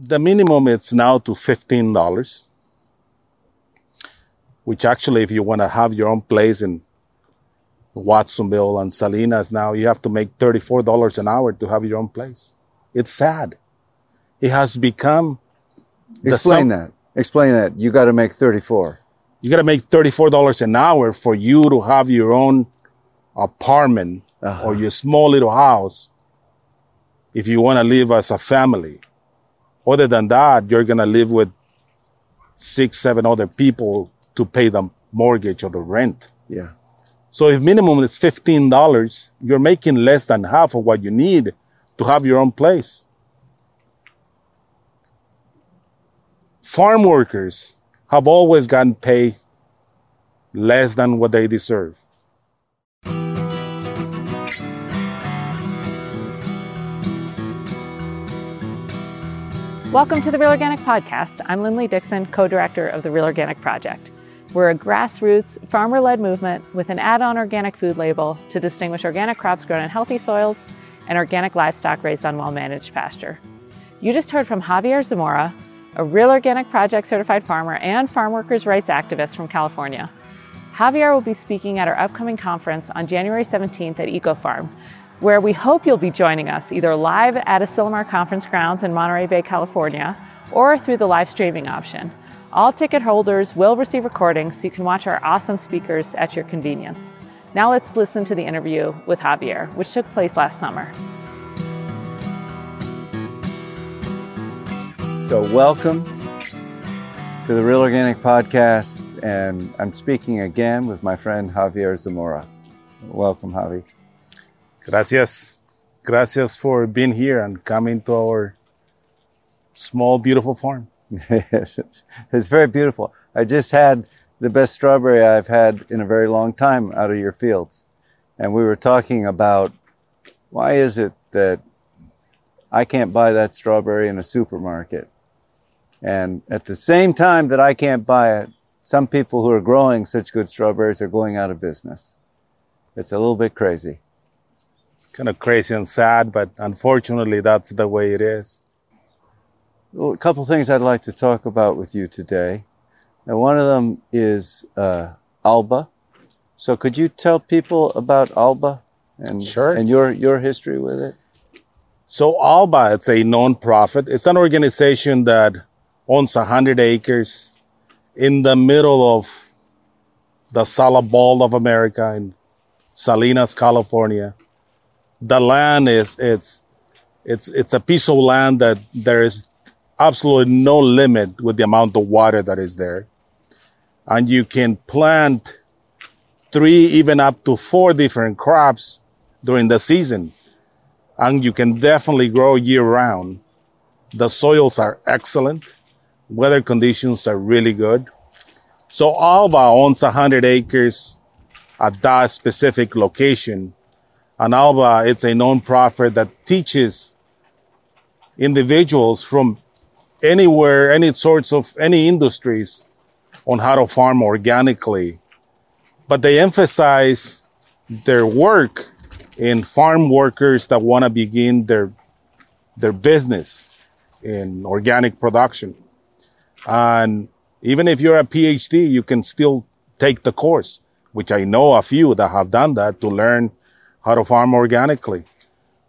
the minimum is now to $15, which actually, if you want to have your own place in Watsonville and Salinas now, you have to make $34 an hour to have your own place. It's sad. It has become. Explain that. Explain that. You got to make 34. You got to make $34 an hour for you to have your own apartment uh-huh. or your small little house if you want to live as a family. Other than that, you're going to live with six, seven other people to pay the mortgage or the rent. Yeah. So if minimum is $15, you're making less than half of what you need to have your own place. Farm workers have always gotten paid less than what they deserve. Welcome to the Real Organic Podcast. I'm Linley Dixon, co director of the Real Organic Project. We're a grassroots, farmer led movement with an add on organic food label to distinguish organic crops grown in healthy soils and organic livestock raised on well managed pasture. You just heard from Javier Zamora, a Real Organic Project certified farmer and farm workers' rights activist from California. Javier will be speaking at our upcoming conference on January 17th at EcoFarm, where we hope you'll be joining us either live at Asilomar Conference Grounds in Monterey Bay, California, or through the live streaming option. All ticket holders will receive recordings so you can watch our awesome speakers at your convenience. Now let's listen to the interview with Javier, which took place last summer. So, welcome to the Real Organic Podcast, and I'm speaking again with my friend Javier Zamora. Welcome, Javi. Gracias. Gracias for being here and coming to our small, beautiful farm. yes, it's very beautiful. I just had the best strawberry I've had in a very long time out of your fields. And we were talking about why is it that I can't buy that strawberry in a supermarket? And at the same time that I can't buy it, some people who are growing such good strawberries are going out of business. It's a little bit crazy. It's kind of crazy and sad, but unfortunately, that's the way it is. Well, a couple things I'd like to talk about with you today. And one of them is uh, Alba. So, could you tell people about Alba and, sure. and your, your history with it? So, Alba, it's a non-profit. It's an organization that owns 100 acres in the middle of the Salad Bowl of America in Salinas, California the land is it's it's it's a piece of land that there is absolutely no limit with the amount of water that is there. And you can plant three even up to four different crops during the season. And you can definitely grow year round the soils are excellent. Weather conditions are really good. So alba owns 100 acres at that specific location and Alba, it's a nonprofit that teaches individuals from anywhere, any sorts of any industries on how to farm organically. But they emphasize their work in farm workers that want to begin their their business in organic production. And even if you're a PhD, you can still take the course, which I know a few that have done that to learn how to farm organically.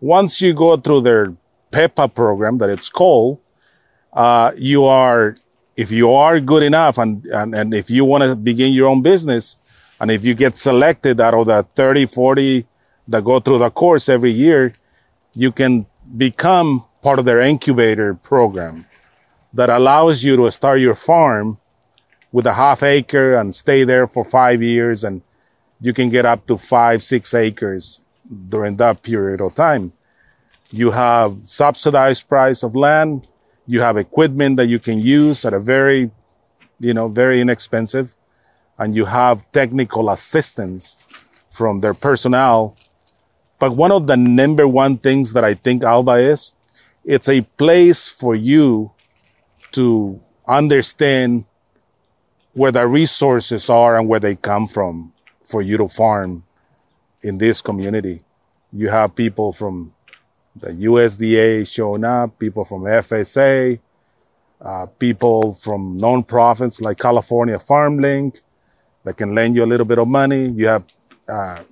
Once you go through their PEPA program that it's called, uh, you are, if you are good enough and, and, and if you want to begin your own business, and if you get selected out of the 30, 40 that go through the course every year, you can become part of their incubator program that allows you to start your farm with a half acre and stay there for five years and you can get up to five, six acres during that period of time. You have subsidized price of land. You have equipment that you can use at a very, you know, very inexpensive. And you have technical assistance from their personnel. But one of the number one things that I think Alba is, it's a place for you to understand where the resources are and where they come from for you to farm in this community. You have people from the USDA showing up, people from FSA, uh, people from nonprofits like California Farm Link that can lend you a little bit of money. You have uh,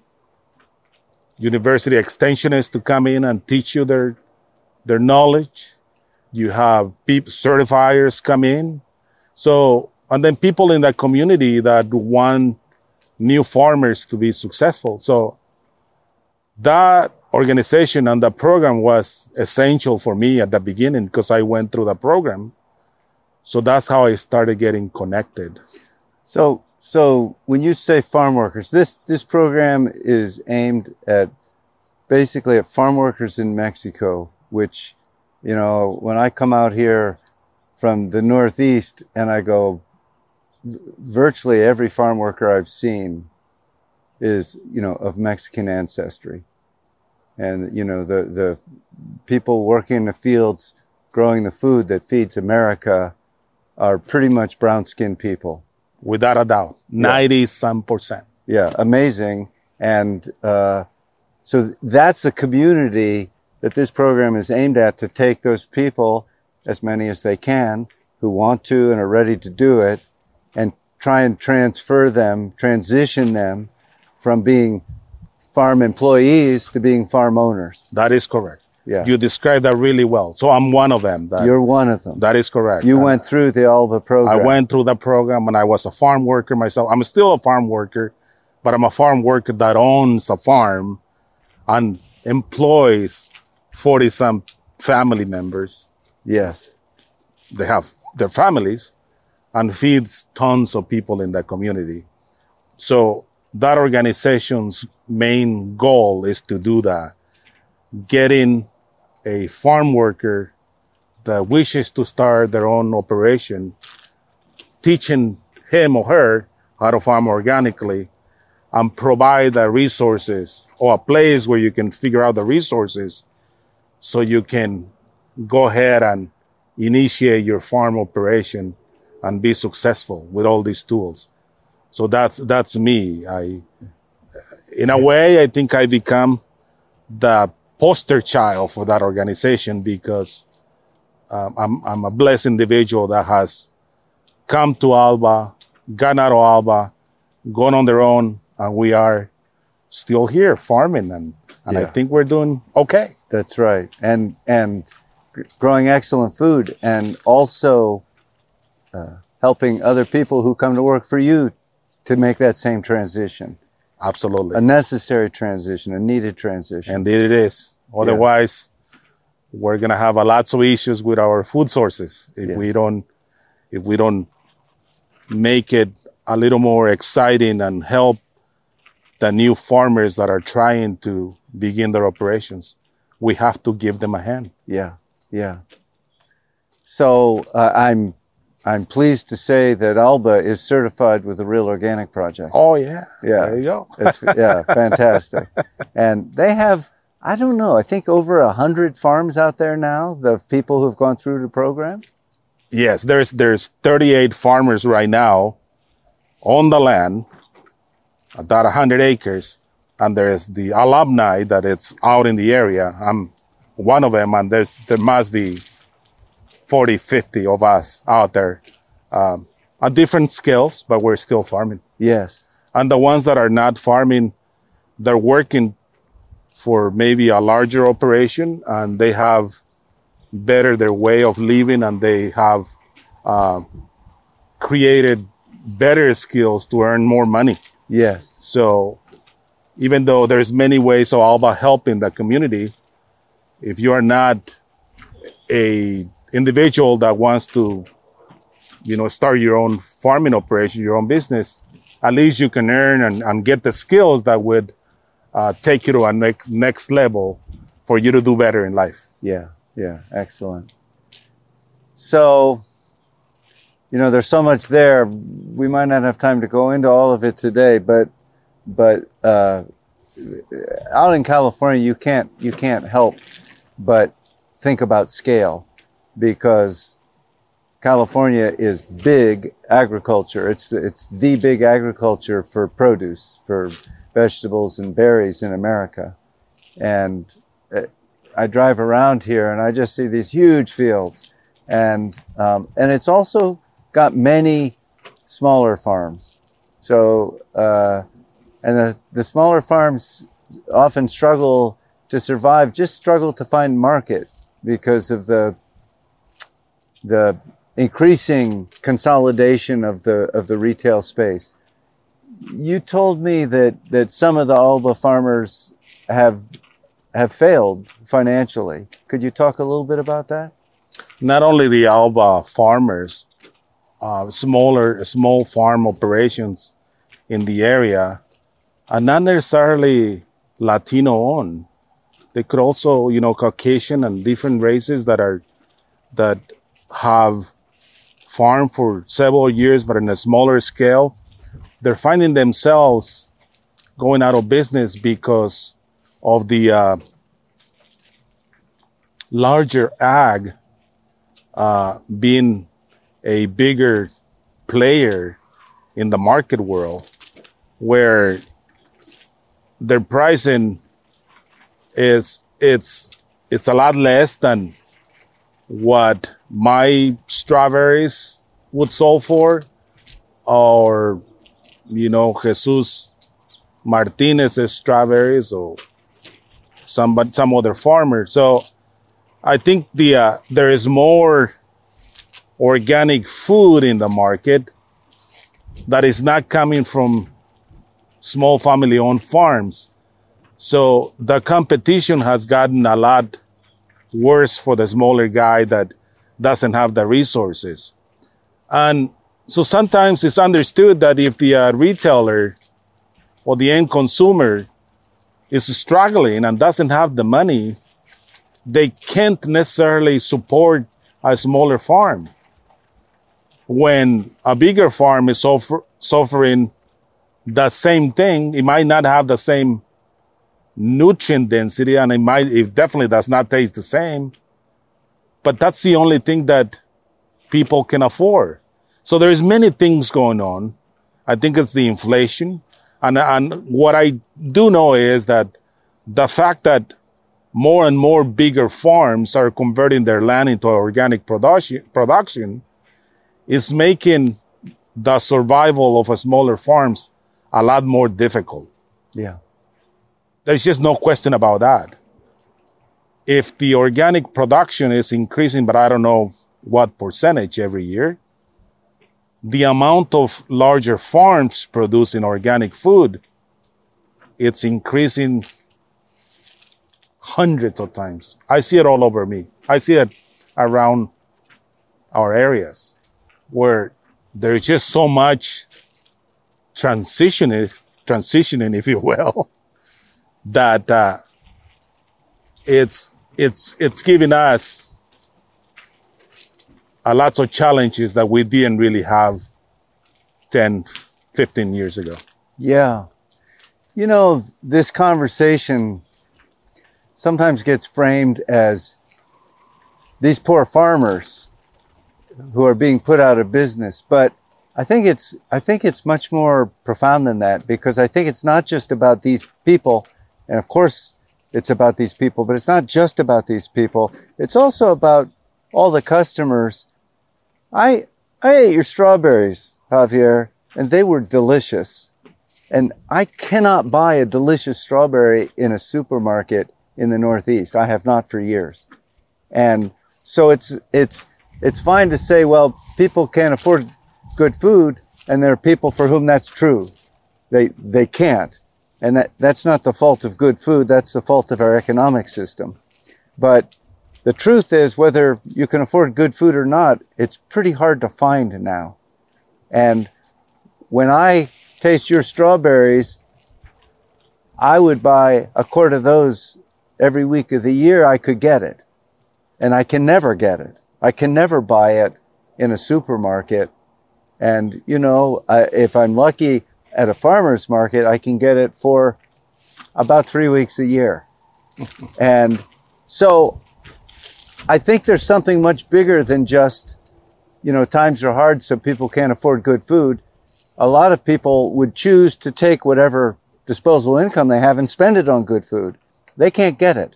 university extensionists to come in and teach you their their knowledge. You have people, certifiers come in. So, and then people in that community that want new farmers to be successful. So that organization and the program was essential for me at the beginning because I went through the program. So that's how I started getting connected. So, so when you say farm workers, this this program is aimed at basically at farm workers in Mexico, which, you know, when I come out here from the Northeast and I go, virtually every farm worker I've seen is, you know, of Mexican ancestry. And, you know, the, the people working in the fields growing the food that feeds America are pretty much brown skinned people. Without a doubt, 90 some percent. Yeah, amazing. And uh, so that's the community that this program is aimed at to take those people, as many as they can, who want to and are ready to do it, and try and transfer them, transition them from being farm employees to being farm owners. That is correct. Yeah. You described that really well. So I'm one of them. That, You're one of them. that is correct. You And went through the Alba program. I went through the program and I was a farm worker myself. I'm still a farm worker, but I'm a farm worker that owns a farm and employs 40 some family members. Yes. They have their families and feeds tons of people in that community. So that organization's main goal is to do that. Getting a farm worker that wishes to start their own operation, teaching him or her how to farm organically and provide the resources or a place where you can figure out the resources so you can go ahead and initiate your farm operation and be successful with all these tools. So that's that's me. I, in a way, I think I become the poster child for that organization because um, I'm I'm a blessed individual that has come to Alba, gotten out of Alba, gone on their own, and we are still here farming, and and I think we're doing okay. That's right. And and growing excellent food and also uh, helping other people who come to work for you to make that same transition. Absolutely. A necessary transition, a needed transition. Indeed, it is. Otherwise, we're gonna have a lots of issues with our food sources if Yeah. we don't if we don't make it a little more exciting and help the new farmers that are trying to begin their operations. We have to give them a hand. Yeah, yeah. So uh, I'm I'm pleased to say that Alba is certified with the Real Organic Project. Oh yeah, Yeah. There you go. It's, yeah, fantastic. And they have I don't know. I think over a hundred farms out there now. The people who've gone through the program. Yes, there's there's 38 farmers right now on the land, about 100 acres, and there's the alumni that it's out in the area. I'm one of them, and there's there must be 40, 50 of us out there um, at different skills, but we're still farming. Yes. And the ones that are not farming, they're working for maybe a larger operation, and they have better their way of living and they have uh, created better skills to earn more money. Yes. So even though there's many ways of all about helping the community, if you are not a individual that wants to, you know, start your own farming operation, your own business, at least you can earn and, and get the skills that would uh, take you to a next next level for you to do better in life. Yeah. Yeah. Excellent. So, you know, there's so much there. We might not have time to go into all of it today, but but uh, out in California, you can't you can't help but think about scale because California is big agriculture. It's it's the big agriculture for produce, for vegetables and berries in America, and uh, I drive around here and I just see these huge fields, and um, and it's also got many smaller farms. So uh, and the the smaller farms often struggle to survive, just struggle to find market because of the the increasing consolidation of the of the retail space. You told me that that some of the Alba farmers have have failed financially. Could you talk a little bit about that? Not only the Alba farmers, uh, smaller small farm operations in the area are not necessarily Latino owned. They could also, you know, Caucasian and different races that are that have farmed for several years, but in a smaller scale. They're finding themselves going out of business because of the uh, larger ag uh, being a bigger player in the market world, where their pricing is it's it's a lot less than what my strawberries would sell for, or you know Jesus Martinez's strawberries or some some other farmer. So I think the uh, there is more organic food in the market that is not coming from small family owned farms. So the competition has gotten a lot worse for the smaller guy that doesn't have the resources. And so sometimes it's understood that if the uh, retailer or the end consumer is struggling and doesn't have the money, they can't necessarily support a smaller farm. When a bigger farm is suffer- suffering the same thing, it might not have the same nutrient density and it might, it definitely does not taste the same. But that's the only thing that people can afford. So there's many things going on. I think it's the inflation. And, and what I do know is that the fact that more and more bigger farms are converting their land into organic production, production is making the survival of smaller farms a lot more difficult. Yeah. There's just no question about that. If the organic production is increasing, but I don't know what percentage every year, the amount of larger farms producing organic food, it's increasing hundreds of times. I see it all over me. I see it around our areas where there's just so much transitioning, transitioning, if you will, that uh, it's it's it's giving us a lot of challenges that we didn't really have 10, 15 years ago. Yeah. You know, this conversation sometimes gets framed as these poor farmers who are being put out of business, but I think it's I think it's much more profound than that because I think it's not just about these people, and of course it's about these people, but it's not just about these people. It's also about all the customers. I I ate your strawberries, Javier, and they were delicious. And I cannot buy a delicious strawberry in a supermarket in the Northeast. I have not for years. And so it's it's it's fine to say, well, people can't afford good food, and there are people for whom that's true. They, they can't. And that, that's not the fault of good food, that's the fault of our economic system. But the truth is, whether you can afford good food or not, it's pretty hard to find now. And when I taste your strawberries, I would buy a quart of those every week of the year I could get it. And I can never get it. I can never buy it in a supermarket and, you know, I, if I'm lucky at a farmer's market, I can get it for about three weeks a year. and so I think there's something much bigger than just, you know, times are hard so people can't afford good food. A lot of people would choose to take whatever disposable income they have and spend it on good food. They can't get it.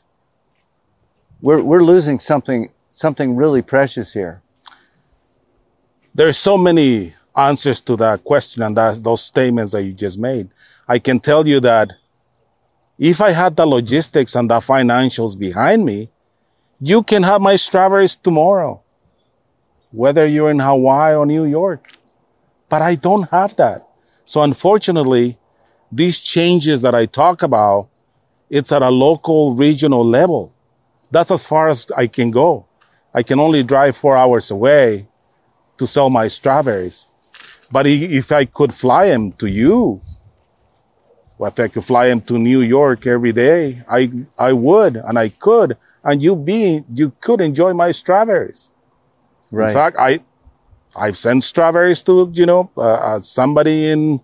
We're, we're losing something something really precious here? There's so many answers to that question and that, those statements that you just made. I can tell you that if I had the logistics and the financials behind me, you can have my strawberries tomorrow, whether you're in Hawaii or New York. But I don't have that. So unfortunately, these changes that I talk about, it's at a local, regional level. That's as far as I can go. I can only drive four hours away to sell my strawberries. But if I could fly him to you, well, if I could fly him to New York every day, I, I would, and I could, and you be, you could enjoy my strawberries. Right. In fact, I, I've sent strawberries to, you know, uh, uh, somebody in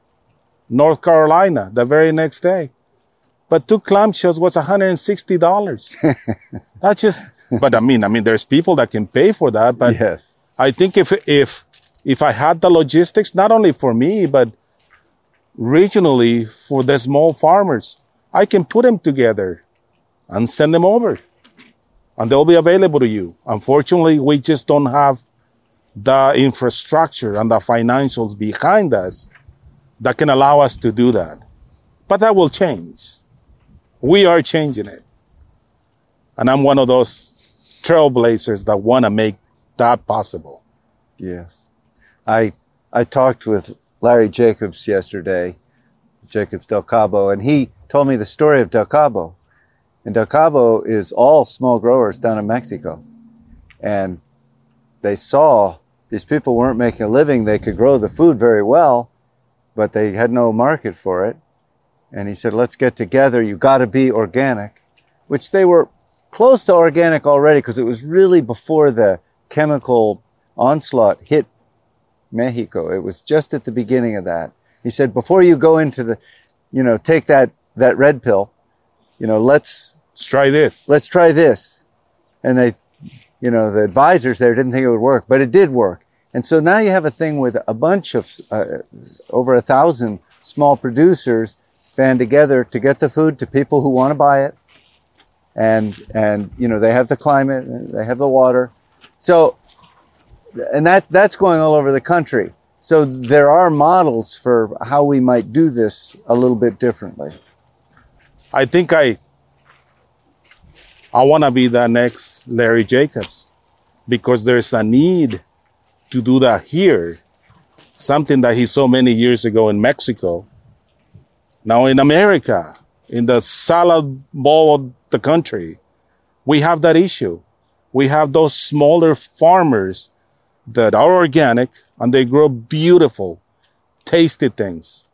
North Carolina the very next day. But two clamshells was $160. That's just, but I mean, I mean, there's people that can pay for that, but yes. I think if, if, if I had the logistics, not only for me, but regionally for the small farmers, I can put them together and send them over and they'll be available to you. Unfortunately, we just don't have the infrastructure and the financials behind us that can allow us to do that. But that will change. We are changing it. And I'm one of those trailblazers that want to make that possible. Yes. I I talked with Larry Jacobs yesterday, Jacobs Del Cabo, and he told me the story of Del Cabo. And Del Cabo is all small growers down in Mexico. And they saw these people weren't making a living. They could grow the food very well, but they had no market for it. And he said, let's get together. You got to be organic, which they were close to organic already because it was really before the chemical onslaught hit Mexico. It was just at the beginning of that. He said, before you go into the, you know, take that, that red pill, you know, let's, Let's try this. let's try this. And they, you know, the advisors there didn't think it would work, but it did work. And so now you have a thing with a bunch of, uh, over a thousand small producers band together to get the food to people who want to buy it. And, and, you know, they have the climate, they have the water. So, and that, that's going all over the country. So there are models for how we might do this a little bit differently. I think I I want to be the next Larry Jacobs because there's a need to do that here. Something that he saw many years ago in Mexico. Now in America, in the salad bowl of the country, we have that issue. We have those smaller farmers that are organic and they grow beautiful, tasty things.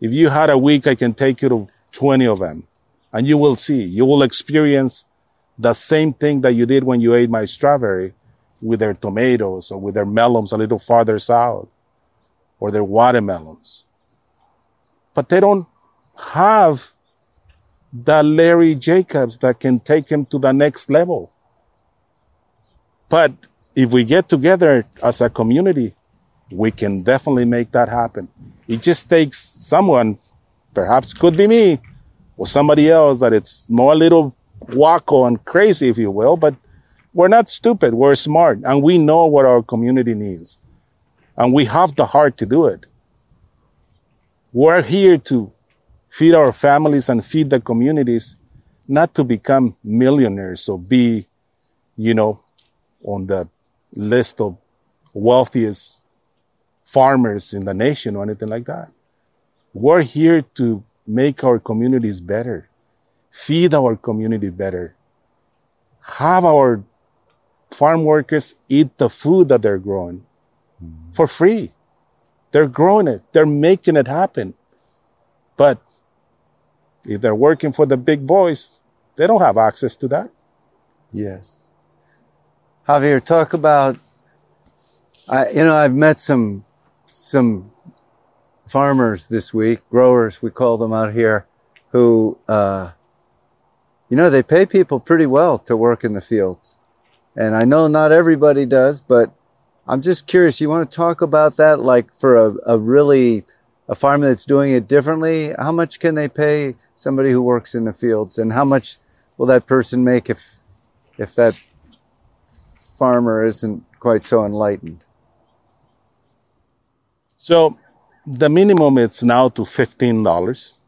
If you had a week, I can take you to 20 of them and you will see, you will experience the same thing that you did when you ate my strawberry with their tomatoes or with their melons a little farther south or their watermelons. But they don't have the Larry Jacobs that can take him to the next level. But if we get together as a community, we can definitely make that happen. It just takes someone, perhaps could be me, or somebody else that it's more a little wacko and crazy, if you will, but we're not stupid. We're smart and we know what our community needs. And we have the heart to do it. We're here to feed our families and feed the communities, not to become millionaires or be, you know, on the list of wealthiest farmers in the nation or anything like that. We're here to make our communities better, feed our community better, have our farm workers eat the food that they're growing for free. They're growing it, they're making it happen. But if they're working for the big boys, they don't have access to that. Yes. Javier, talk about. I, you know, I've met some some farmers this week, growers we call them out here, who, uh, you know, they pay people pretty well to work in the fields, and I know not everybody does, but I'm just curious. You want to talk about that, like for a, a really a farmer that's doing it differently? How much can they pay somebody who works in the fields, and how much will that person make if if that farmer isn't quite so enlightened? So the minimum is now to fifteen dollars,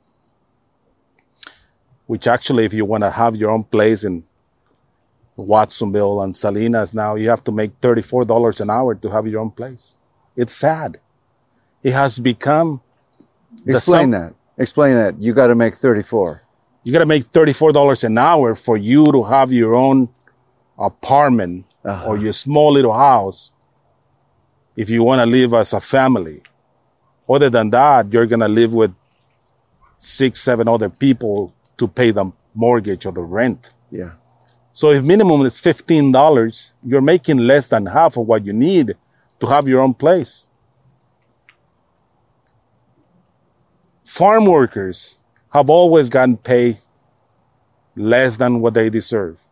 which actually, if you want to have your own place in Watsonville and Salinas, now you have to make thirty-four dollars an hour to have your own place. It's sad. It has become. Explain that. Explain that. You got to make 34. You got to make thirty-four dollars an hour for you to have your own apartment Uh-huh. or your small little house. If you want to live as a family, other than that, you're gonna live with six, seven other people to pay the mortgage or the rent. Yeah. So if minimum is fifteen dollars, you're making less than half of what you need to have your own place. Farm workers have always gotten paid less than what they deserve.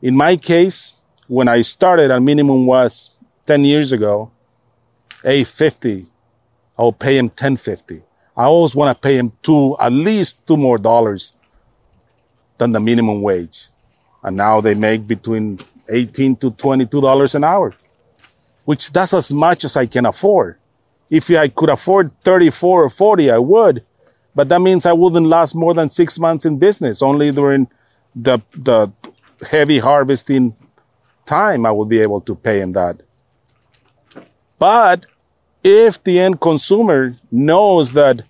In my case, when I started, our minimum was 10 years ago, 850. I'll pay him 1050. I always want to pay him two, at least two more dollars than the minimum wage. And now they make between 18 to 22 dollars an hour, which that's as much as I can afford. If I could afford 34 or 40, I would, but that means I wouldn't last more than six months in business. Only during the, the heavy harvesting time, I will be able to pay him that. But if the end consumer knows that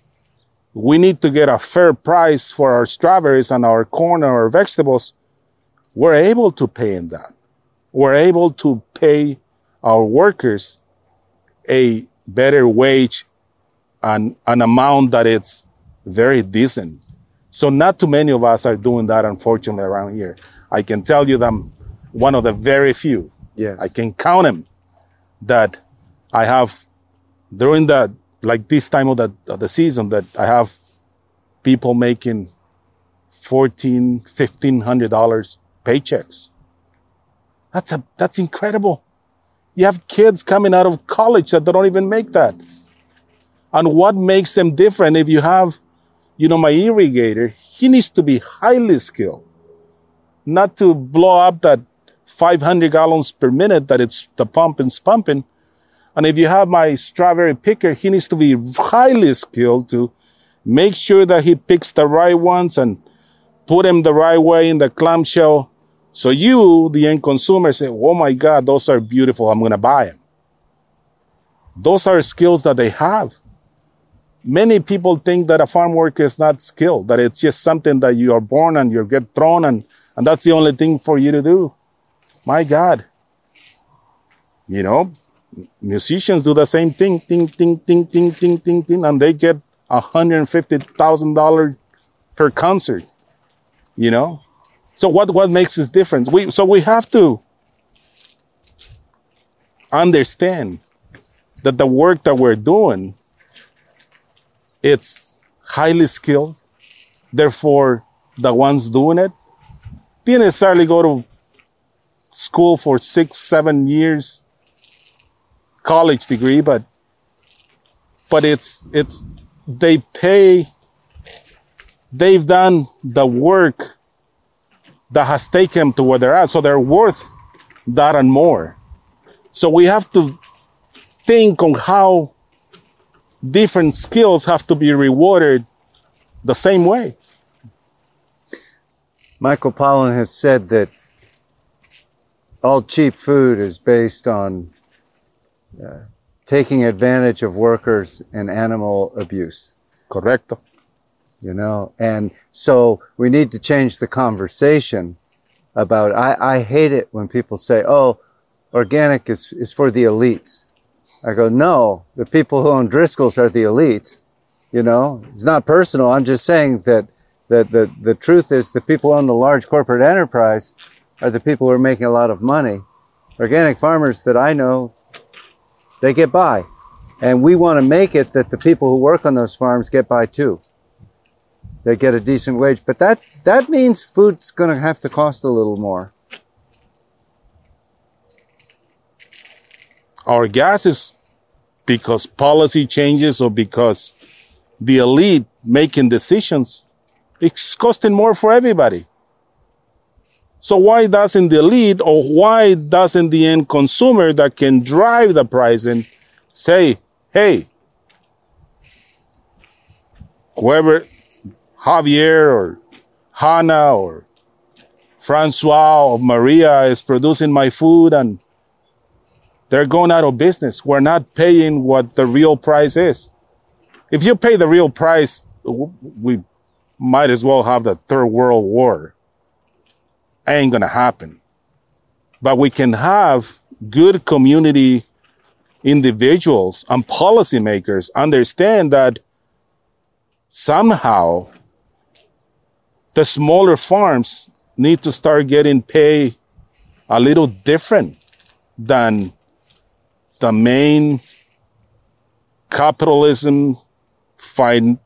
we need to get a fair price for our strawberries and our corn and our vegetables, we're able to pay him that. We're able to pay our workers a better wage and an amount that it's very decent. So not too many of us are doing that, unfortunately, around here. I can tell you that one of the very few. Yes. I can count them that I have during the like this time of the of the season that I have people making fourteen, fifteen hundred dollars paychecks. That's a that's incredible. You have kids coming out of college that don't even make that. And what makes them different if you have, you know, my irrigator, he needs to be highly skilled. Not to blow up that 500 gallons per minute that it's the pump is pumping. And if you have my strawberry picker, he needs to be highly skilled to make sure that he picks the right ones and put them the right way in the clamshell. So you, the end consumer, say, Oh my God, those are beautiful. I'm going to buy them. Those are skills that they have. Many people think that a farm worker is not skilled, that it's just something that you are born and you get thrown and, and that's the only thing for you to do. My God. You know, musicians do the same thing, ting, ting, ting, ting, ting, ting, ting, and they get $150,000 per concert, you know? So what, what makes this difference? We, so we have to understand that the work that we're doing, it's highly skilled. Therefore, the ones doing it didn't necessarily go to school for six, seven years college degree, but but it's it's they pay they've done the work that has taken them to where they're at. So they're worth that and more. So we have to think on how different skills have to be rewarded the same way. Michael Pollan has said that all cheap food is based on uh, taking advantage of workers and animal abuse. Correcto. you know and so we need to change the conversation about i, I hate it when people say oh organic is, is for the elites i go no the people who own driscoll's are the elites you know it's not personal i'm just saying that that the, the truth is the people who own the large corporate enterprise are the people who are making a lot of money organic farmers that i know they get by and we want to make it that the people who work on those farms get by too they get a decent wage. But that that means food's going to have to cost a little more. Our gas is because policy changes or because the elite making decisions, it's costing more for everybody. So why doesn't the lead or why doesn't the end consumer that can drive the pricing say, hey, whoever Javier or Hannah or Francois or Maria is producing my food and they're going out of business. We're not paying what the real price is. If you pay the real price, we might as well have the third world war ain't gonna happen. But we can have good community individuals and policymakers understand that somehow the smaller farms need to start getting pay a little different than the main capitalism find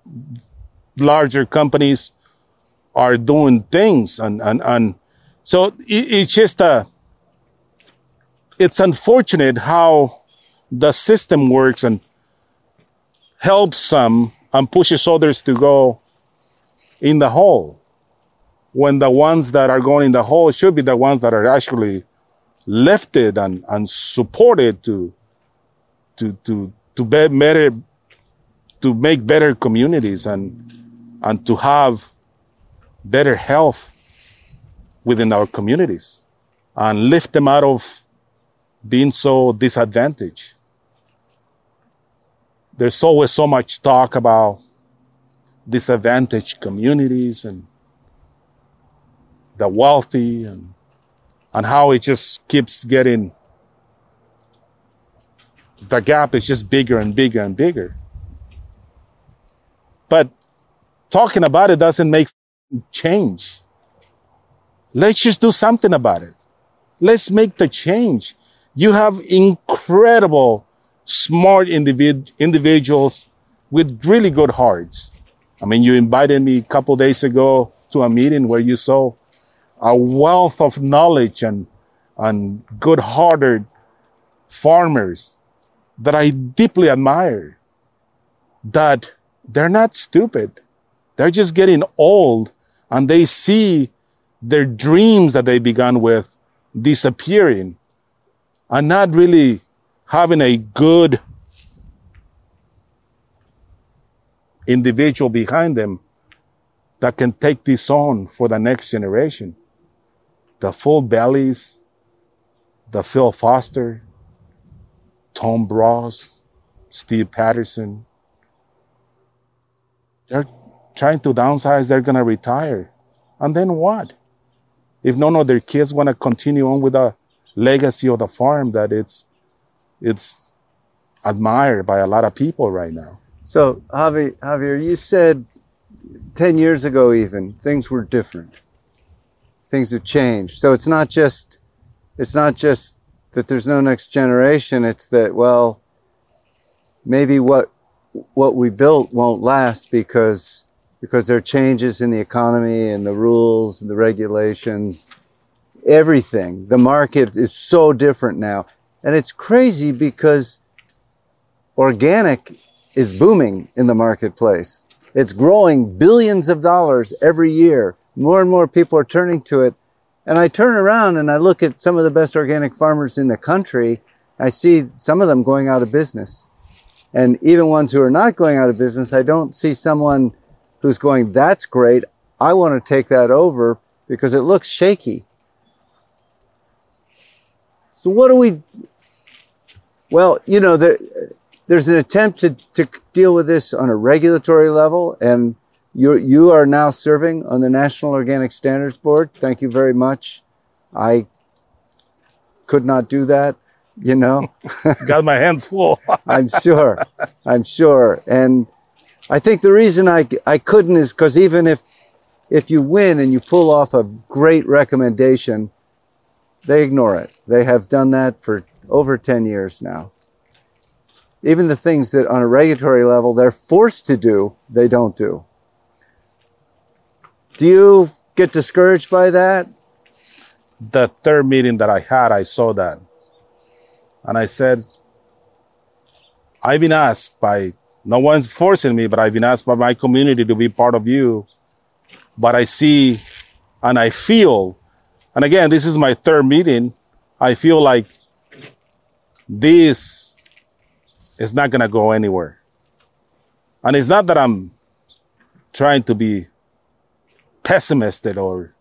larger companies are doing things and, and, and so it, it's just a, uh, it's unfortunate how the system works and helps some and pushes others to go in the hole when the ones that are going in the hole should be the ones that are actually lifted and, and supported to to to to be better to make better communities and and to have better health within our communities and lift them out of being so disadvantaged. There's always so much talk about disadvantaged communities and the wealthy and, and how it just keeps getting, the gap is just bigger and bigger and bigger. But talking about it doesn't make change. Let's just do something about it. Let's make the change. You have incredible, smart individ- individuals with really good hearts. I mean, you invited me a couple days ago to a meeting where you saw a wealth of knowledge and, and good hearted farmers that I deeply admire. That they're not stupid. They're just getting old and they see their dreams that they began with disappearing and not really having a good individual behind them that can take this on for the next generation. The full Bellies, the Phil Foster, Tom Broz, Steve Patterson. They're trying to downsize, they're going to retire. And then what? If none of their kids want to continue on with the legacy of the farm that it's it's admired by a lot of people right now. So Javi, Javier, you said 10 years ago even things were different. Things have changed. So it's not just it's not just that there's no next generation, it's that well maybe what what we built won't last because because there are changes in the economy and the rules and the regulations, everything. The market is so different now. And it's crazy because organic is booming in the marketplace. It's growing billions of dollars every year. More and more people are turning to it. And I turn around and I look at some of the best organic farmers in the country. I see some of them going out of business. And even ones who are not going out of business, I don't see someone who's going, that's great. I want to take that over because it looks shaky. So what do we, well, you know, there, there's an attempt to, to deal with this on a regulatory level and you, you are now serving on the National Organic Standards Board. Thank you very much. I could not do that, you know. Got my hands full. I'm sure. I'm sure. And I think the reason I, I couldn't is because even if, if you win and you pull off a great recommendation, they ignore it. They have done that for over 10 years now. Even the things that on a regulatory level they're forced to do, they don't do. Do you get discouraged by that? The third meeting that I had, I saw that. And I said, I've been asked by no one's forcing me, but I've been asked by my community to be part of you. But I see and I feel And again, this is my third meeting. I feel like this is not going to go anywhere. And it's not that I'm trying to be pessimistic or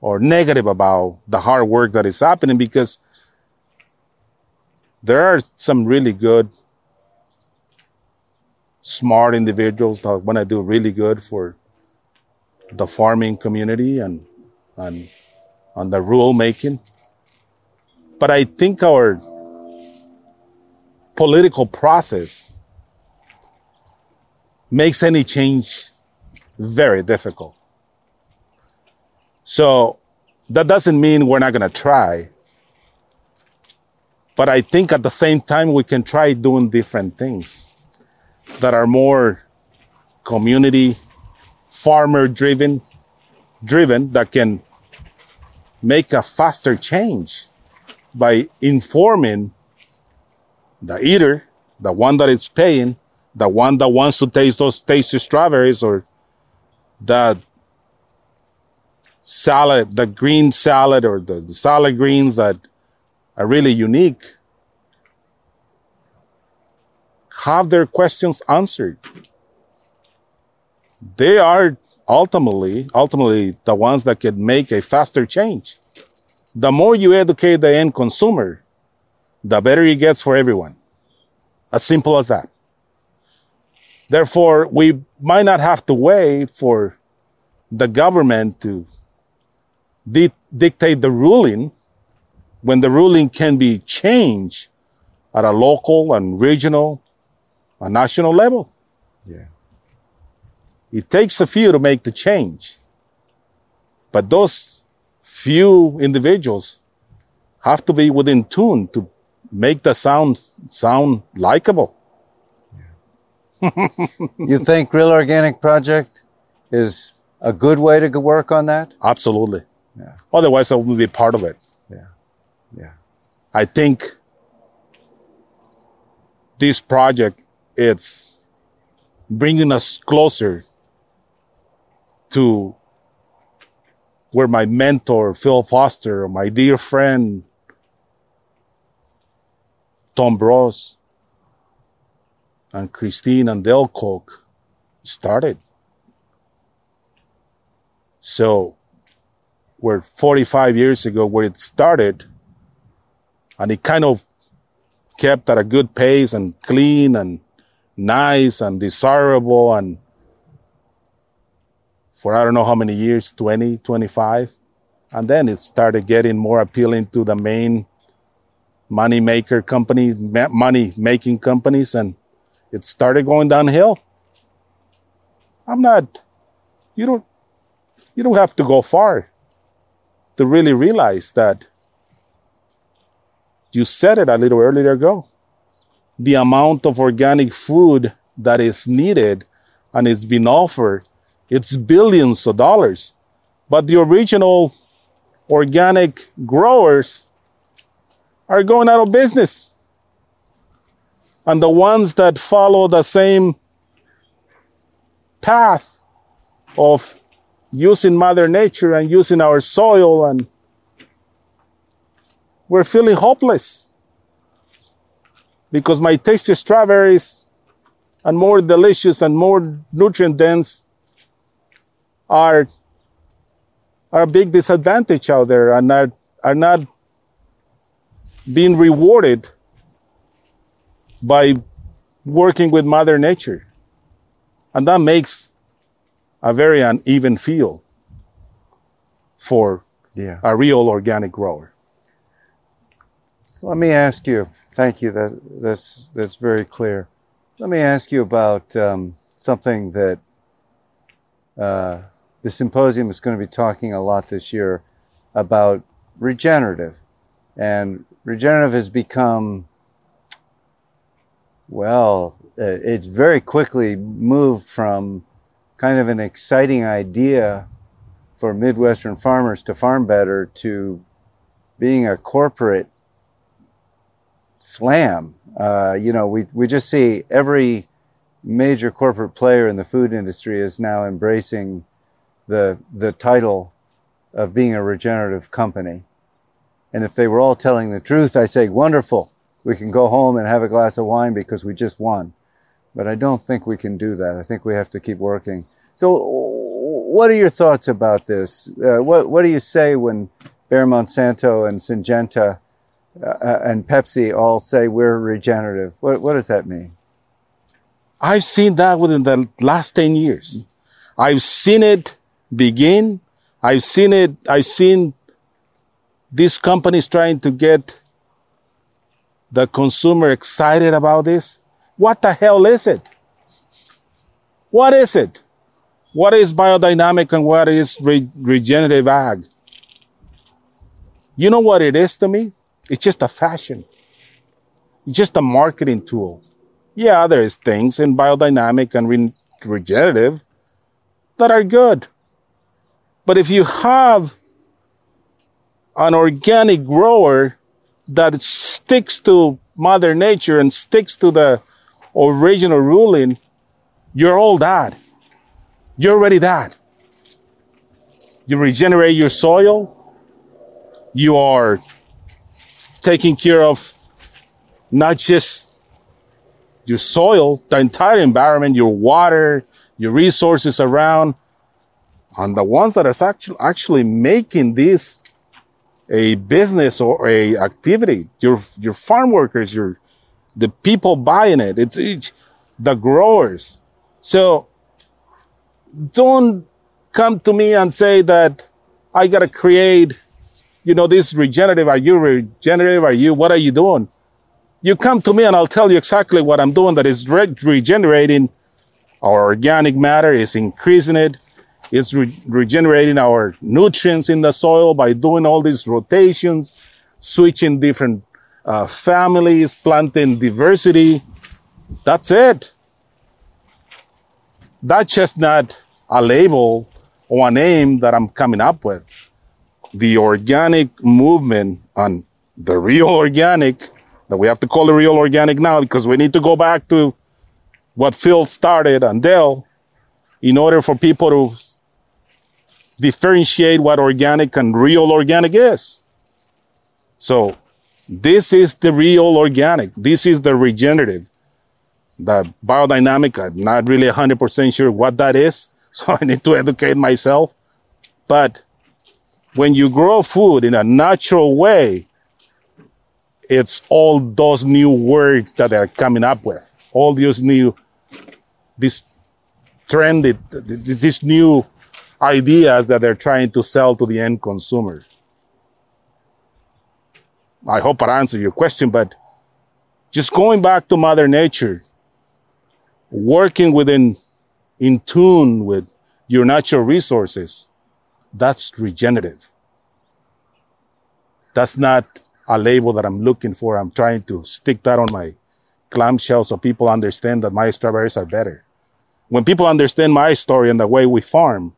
or negative about the hard work that is happening because there are some really good smart individuals that want to do really good for the farming community and and on the rule making. But I think our political process makes any change very difficult. So that doesn't mean we're not going to try. But I think at the same time, we can try doing different things that are more community, farmer driven, driven that can make a faster change by informing the eater, the one that is paying, the one that wants to taste those tasty strawberries or the salad, the green salad or the, the salad greens that are really unique, have their questions answered. They are ultimately, ultimately the ones that can make a faster change. The more you educate the end consumer, the better it gets for everyone. As simple as that. Therefore, we might not have to wait for the government to di- dictate the ruling when the ruling can be changed at a local and regional and national level. Yeah. It takes a few to make the change. But those few individuals have to be within tune to make the sound sound likable. you think Real Organic Project is a good way to work on that? Absolutely. Yeah. Otherwise, I wouldn't be part of it. Yeah. Yeah. I think this project it's bringing us closer to where my mentor Phil Foster, my dear friend Tom Broz and Christine and Dale Coke started. So, where 45 years ago, where it started, and it kind of kept at a good pace and clean and nice and desirable and for I don't know how many years 20, 25. And then it started getting more appealing to the main money maker company, money making companies, and it started going downhill. I'm not, you don't, you don't have to go far to really realize that you said it a little earlier ago. The amount of organic food that is needed and it's been offered, it's billions of dollars. But the original organic growers are going out of business. And the ones that follow the same path of using Mother Nature and using our soil, and we're feeling hopeless because my tasty strawberries and more delicious and more nutrient dense are, are a big disadvantage out there and are, are not being rewarded by working with Mother Nature. And that makes a very uneven field for Yeah. a real organic grower. So let me ask you. Thank you. That, that's that's very clear. Let me ask you about um, something that uh, the symposium is going to be talking a lot this year about regenerative, and regenerative has become well. uh, It's very quickly moved from kind of an exciting idea for Midwestern farmers to farm better to being a corporate slam. Uh, you know, we, we just see every major corporate player in the food industry is now embracing the the title of being a regenerative company. And if they were all telling the truth, I say, wonderful, we can go home and have a glass of wine because we just won. But I don't think we can do that. I think we have to keep working. So, what are your thoughts about this? Uh, what, what do you say when Bayer Monsanto and Syngenta uh, uh, and Pepsi all say we're regenerative? What, what does that mean? I've seen that within the last 10 years. I've seen it begin. I've seen it, I've seen these companies trying to get the consumer excited about this. What the hell is it? What is it? What is biodynamic and what is re- regenerative ag? You know what it is to me? It's just a fashion. It's just a marketing tool. Yeah, there's things in biodynamic and re- regenerative that are good. But if you have an organic grower that sticks to Mother Nature and sticks to the original ruling, you're all that. You're already that. You regenerate your soil. You are taking care of not just your soil, the entire environment, your water, your resources around, and the ones that are actually actually making this a business or a activity. Your your farm workers, your the people buying it. It's, it's the growers. So don't come to me and say that I gotta create, you know, this regenerative. Are you regenerative? Are you? What are you doing? You come to me and I'll tell you exactly what I'm doing. That is re- regenerating our organic matter. Is increasing it it's re- regenerating our nutrients in the soil by doing all these rotations, switching different uh, families, planting diversity. That's it. That's just not a label or a name that I'm coming up with. The organic movement and the real organic that we have to call the real organic now because we need to go back to what Phil started and Dale in order for people to differentiate what organic and real organic is. So this is the real organic. This is the regenerative. The biodynamic, I'm not really 100% sure what that is. So I need to educate myself. But when you grow food in a natural way, it's all those new words that they're coming up with. All those new, this trended, this new ideas that they're trying to sell to the end consumer. I hope I answered your question, but just going back to Mother Nature, working within in tune with your natural resources, that's regenerative. That's not a label that I'm looking for. I'm trying to stick that on my clamshell so people understand that my strawberries are better. When people understand my story and the way we farm,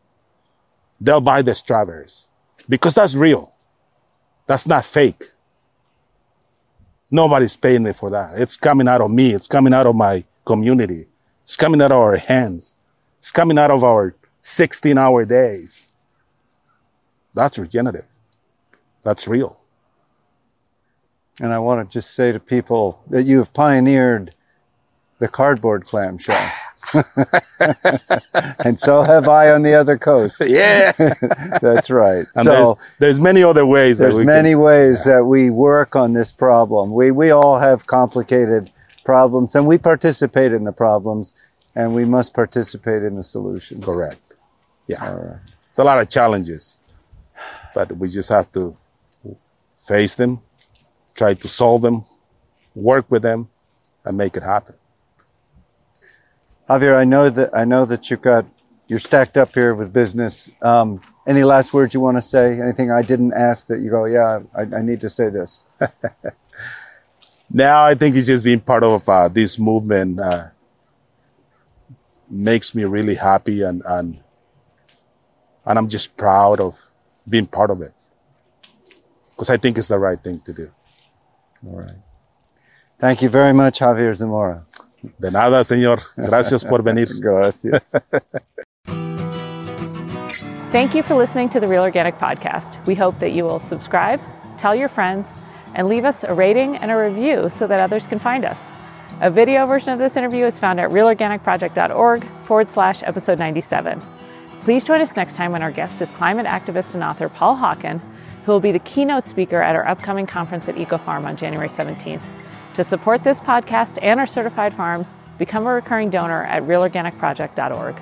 they'll buy the strawberries because that's real. That's not fake. Nobody's paying me for that. It's coming out of me. It's coming out of my community. It's coming out of our hands. It's coming out of our 16 hour days. That's regenerative. That's real. And I want to just say to people that you have pioneered the cardboard clamshell. and so have I on the other coast. Yeah, that's right. And so there's, there's, many other ways. There's many can, ways yeah. that we work on this problem. We we all have complicated problems, and we participate in the problems, and we must participate in the solutions. Correct. Yeah. Right. It's a lot of challenges, but we just have to face them, try to solve them, work with them, and make it happen. Javier, I know that I know that you've got you're stacked up here with business. Um, any last words you want to say? Anything I didn't ask that you go, yeah, I, I need to say this. now I think it's just being part of uh, this movement uh, makes me really happy, and and and I'm just proud of being part of it because I think it's the right thing to do. All right. Thank you very much, Javier Zamora. De nada, señor. Gracias por venir. Gracias. Thank you for listening to the Real Organic Podcast. We hope that you will subscribe, tell your friends, and leave us a rating and a review so that others can find us. A video version of this interview is found at realorganicproject.org forward slash episode 97. Please join us next time when our guest is climate activist and author Paul Hawken, who will be the keynote speaker at our upcoming conference at EcoFarm on January 17th. To support this podcast and our certified farms, become a recurring donor at realorganicproject.org.